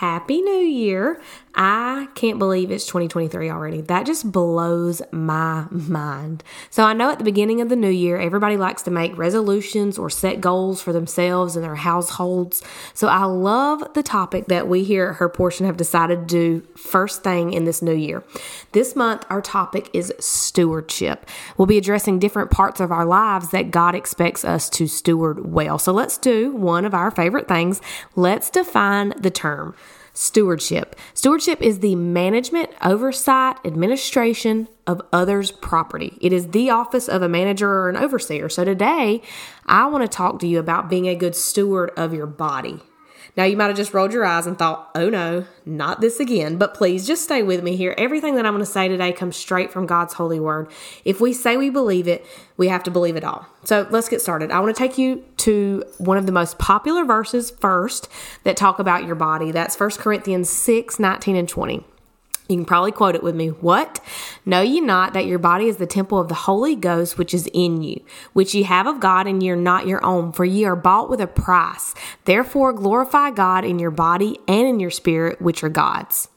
Happy New Year. I can't believe it's 2023 already. That just blows my mind. So, I know at the beginning of the new year, everybody likes to make resolutions or set goals for themselves and their households. So, I love the topic that we here at Her Portion have decided to do first thing in this new year. This month, our topic is stewardship. We'll be addressing different parts of our lives that God expects us to steward well. So, let's do one of our favorite things. Let's define the term. Stewardship. Stewardship is the management, oversight, administration of others' property. It is the office of a manager or an overseer. So today, I want to talk to you about being a good steward of your body. Now, you might have just rolled your eyes and thought, oh no, not this again. But please just stay with me here. Everything that I'm going to say today comes straight from God's holy word. If we say we believe it, we have to believe it all. So let's get started. I want to take you to one of the most popular verses first that talk about your body. That's 1 Corinthians 6 19 and 20. You can probably quote it with me. What? Know ye not that your body is the temple of the Holy Ghost which is in you, which ye have of God, and ye are not your own, for ye are bought with a price. Therefore glorify God in your body and in your spirit, which are God's.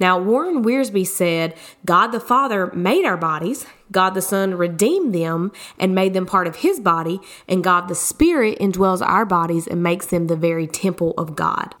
Now, Warren Wiersbe said, God the Father made our bodies, God the Son redeemed them and made them part of his body, and God the Spirit indwells our bodies and makes them the very temple of God.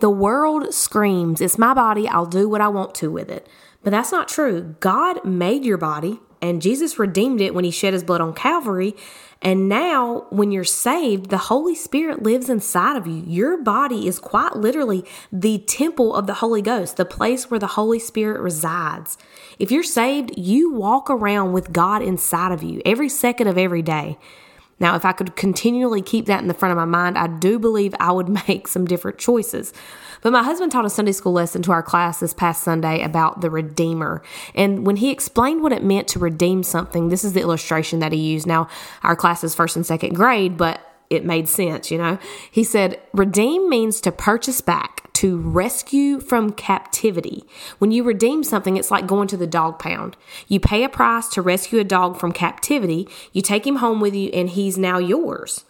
The world screams, It's my body, I'll do what I want to with it. But that's not true. God made your body, and Jesus redeemed it when he shed his blood on Calvary. And now, when you're saved, the Holy Spirit lives inside of you. Your body is quite literally the temple of the Holy Ghost, the place where the Holy Spirit resides. If you're saved, you walk around with God inside of you every second of every day. Now, if I could continually keep that in the front of my mind, I do believe I would make some different choices. But my husband taught a Sunday school lesson to our class this past Sunday about the Redeemer. And when he explained what it meant to redeem something, this is the illustration that he used. Now, our class is first and second grade, but it made sense, you know? He said, Redeem means to purchase back, to rescue from captivity. When you redeem something, it's like going to the dog pound. You pay a price to rescue a dog from captivity, you take him home with you, and he's now yours.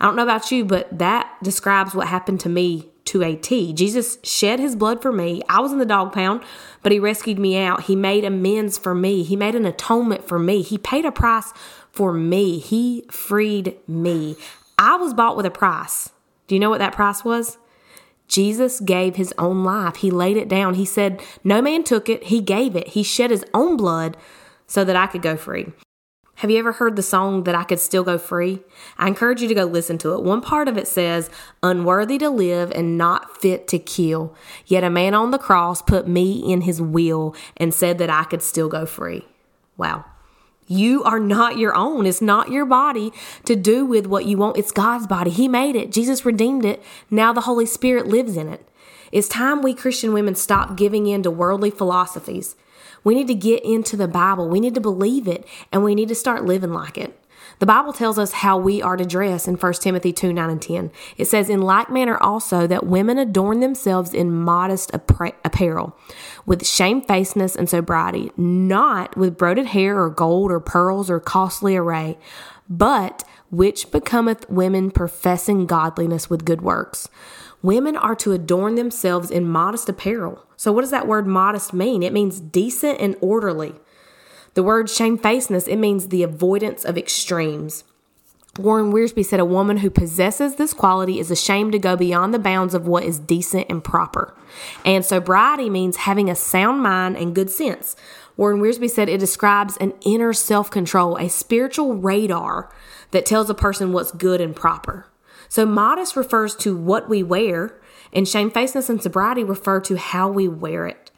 I don't know about you, but that describes what happened to me to a T. Jesus shed his blood for me. I was in the dog pound, but he rescued me out. He made amends for me. He made an atonement for me. He paid a price for me. He freed me. I was bought with a price. Do you know what that price was? Jesus gave his own life. He laid it down. He said, No man took it. He gave it. He shed his own blood so that I could go free. Have you ever heard the song that I could still go free? I encourage you to go listen to it. One part of it says, Unworthy to live and not fit to kill. Yet a man on the cross put me in his will and said that I could still go free. Wow. You are not your own. It's not your body to do with what you want. It's God's body. He made it. Jesus redeemed it. Now the Holy Spirit lives in it. It's time we Christian women stop giving in to worldly philosophies. We need to get into the Bible. We need to believe it and we need to start living like it. The Bible tells us how we are to dress in 1 Timothy 2 9 and 10. It says, In like manner also, that women adorn themselves in modest apparel, with shamefacedness and sobriety, not with broided hair or gold or pearls or costly array, but which becometh women professing godliness with good works. Women are to adorn themselves in modest apparel. So, what does that word modest mean? It means decent and orderly. The word shamefacedness, it means the avoidance of extremes. Warren Wiersbe said a woman who possesses this quality is ashamed to go beyond the bounds of what is decent and proper. And sobriety means having a sound mind and good sense. Warren Wiersbe said it describes an inner self control, a spiritual radar that tells a person what's good and proper. So modest refers to what we wear, and shamefacedness and sobriety refer to how we wear it.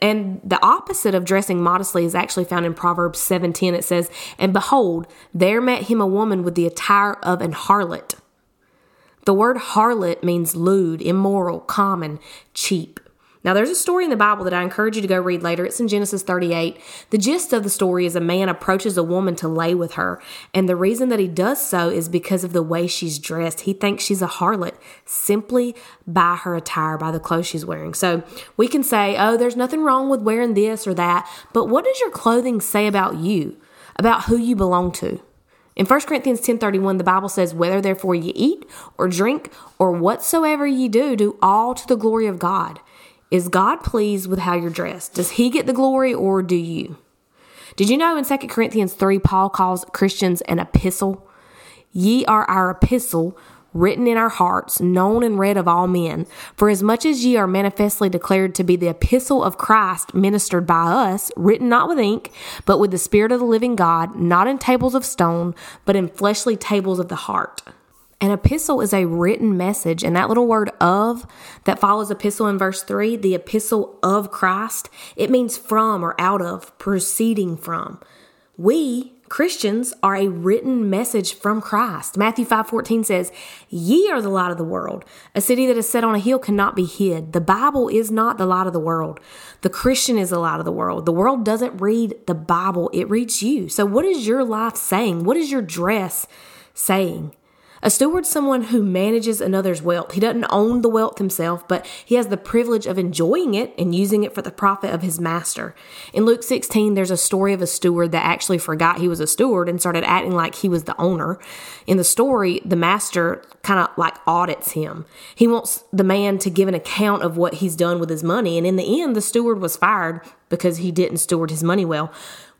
And the opposite of dressing modestly is actually found in Proverbs 7:10. It says, "And behold, there met him a woman with the attire of an harlot." The word harlot means lewd, immoral, common, cheap. Now, there's a story in the Bible that I encourage you to go read later. It's in Genesis 38. The gist of the story is a man approaches a woman to lay with her, and the reason that he does so is because of the way she's dressed. He thinks she's a harlot simply by her attire, by the clothes she's wearing. So we can say, oh, there's nothing wrong with wearing this or that, but what does your clothing say about you, about who you belong to? In 1 Corinthians 10:31 the Bible says whether therefore ye eat or drink or whatsoever ye do do all to the glory of God. Is God pleased with how you're dressed? Does he get the glory or do you? Did you know in 2 Corinthians 3 Paul calls Christians an epistle? Ye are our epistle written in our hearts, known and read of all men. For as much as ye are manifestly declared to be the epistle of Christ ministered by us, written not with ink, but with the Spirit of the living God, not in tables of stone, but in fleshly tables of the heart. An epistle is a written message, and that little word of that follows epistle in verse 3, the epistle of Christ, it means from or out of, proceeding from. We, Christians, are a written message from Christ. Matthew 5:14 says, "Ye are the light of the world. A city that is set on a hill cannot be hid." The Bible is not the light of the world. The Christian is the light of the world. The world doesn't read the Bible, it reads you. So what is your life saying? What is your dress saying? A steward's someone who manages another's wealth. He doesn't own the wealth himself, but he has the privilege of enjoying it and using it for the profit of his master. In Luke 16, there's a story of a steward that actually forgot he was a steward and started acting like he was the owner. In the story, the master kind of like audits him. He wants the man to give an account of what he's done with his money, and in the end, the steward was fired because he didn't steward his money well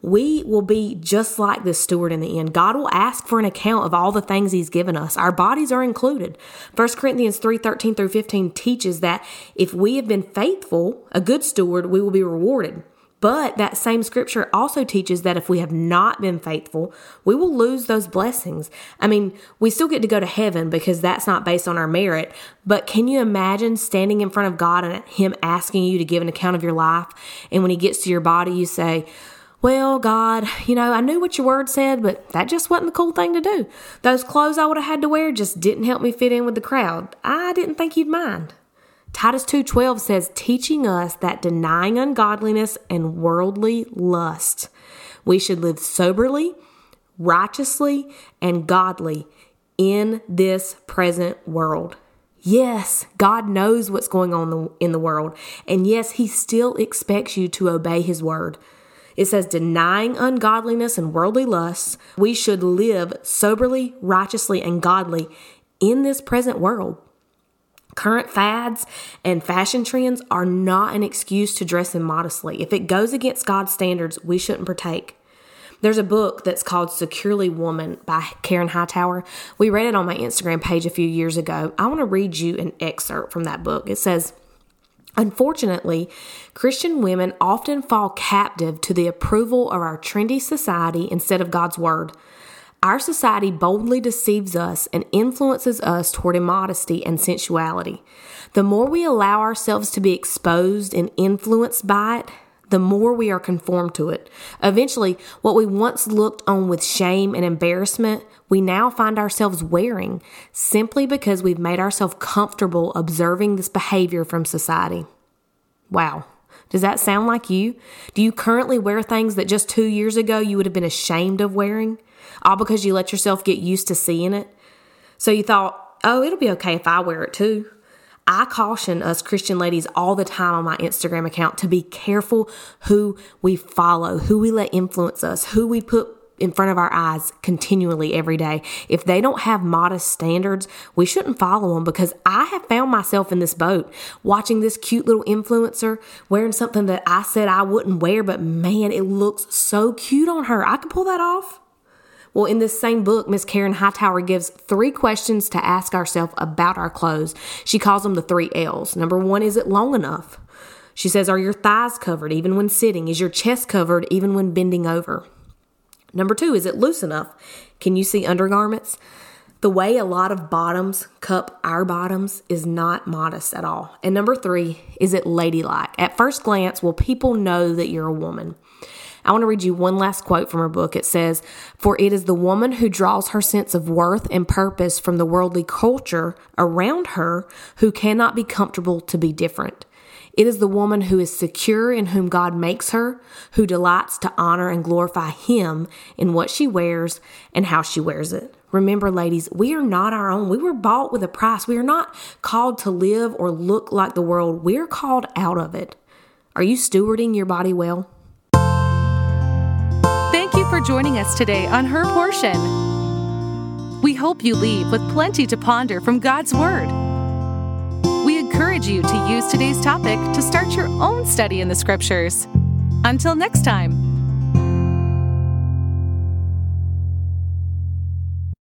we will be just like this steward in the end. God will ask for an account of all the things he's given us. Our bodies are included. 1 Corinthians 3 13 through 15 teaches that if we have been faithful, a good steward, we will be rewarded. But that same scripture also teaches that if we have not been faithful, we will lose those blessings. I mean, we still get to go to heaven because that's not based on our merit. But can you imagine standing in front of God and Him asking you to give an account of your life? And when He gets to your body, you say, well, God, you know, I knew what your word said, but that just wasn't the cool thing to do. Those clothes I would have had to wear just didn't help me fit in with the crowd. I didn't think you'd mind. Titus 2:12 says teaching us that denying ungodliness and worldly lust, we should live soberly, righteously, and godly in this present world. Yes, God knows what's going on in the world, and yes, he still expects you to obey his word. It says, denying ungodliness and worldly lusts, we should live soberly, righteously, and godly in this present world. Current fads and fashion trends are not an excuse to dress immodestly. If it goes against God's standards, we shouldn't partake. There's a book that's called Securely Woman by Karen Hightower. We read it on my Instagram page a few years ago. I want to read you an excerpt from that book. It says, Unfortunately, Christian women often fall captive to the approval of our trendy society instead of God's Word. Our society boldly deceives us and influences us toward immodesty and sensuality. The more we allow ourselves to be exposed and influenced by it, the more we are conformed to it. Eventually, what we once looked on with shame and embarrassment, we now find ourselves wearing simply because we've made ourselves comfortable observing this behavior from society. Wow. Does that sound like you? Do you currently wear things that just two years ago you would have been ashamed of wearing? All because you let yourself get used to seeing it? So you thought, oh, it'll be okay if I wear it too. I caution us Christian ladies all the time on my Instagram account to be careful who we follow, who we let influence us, who we put in front of our eyes continually every day. If they don't have modest standards, we shouldn't follow them because I have found myself in this boat watching this cute little influencer wearing something that I said I wouldn't wear, but man, it looks so cute on her. I could pull that off. Well, in this same book, Miss Karen Hightower gives three questions to ask ourselves about our clothes. She calls them the three L's. Number one, is it long enough? She says, Are your thighs covered even when sitting? Is your chest covered even when bending over? Number two, is it loose enough? Can you see undergarments? The way a lot of bottoms cup our bottoms is not modest at all. And number three, is it ladylike? At first glance, will people know that you're a woman? I want to read you one last quote from her book. It says, For it is the woman who draws her sense of worth and purpose from the worldly culture around her who cannot be comfortable to be different. It is the woman who is secure in whom God makes her, who delights to honor and glorify Him in what she wears and how she wears it. Remember, ladies, we are not our own. We were bought with a price. We are not called to live or look like the world. We're called out of it. Are you stewarding your body well? Joining us today on Her Portion. We hope you leave with plenty to ponder from God's Word. We encourage you to use today's topic to start your own study in the Scriptures. Until next time.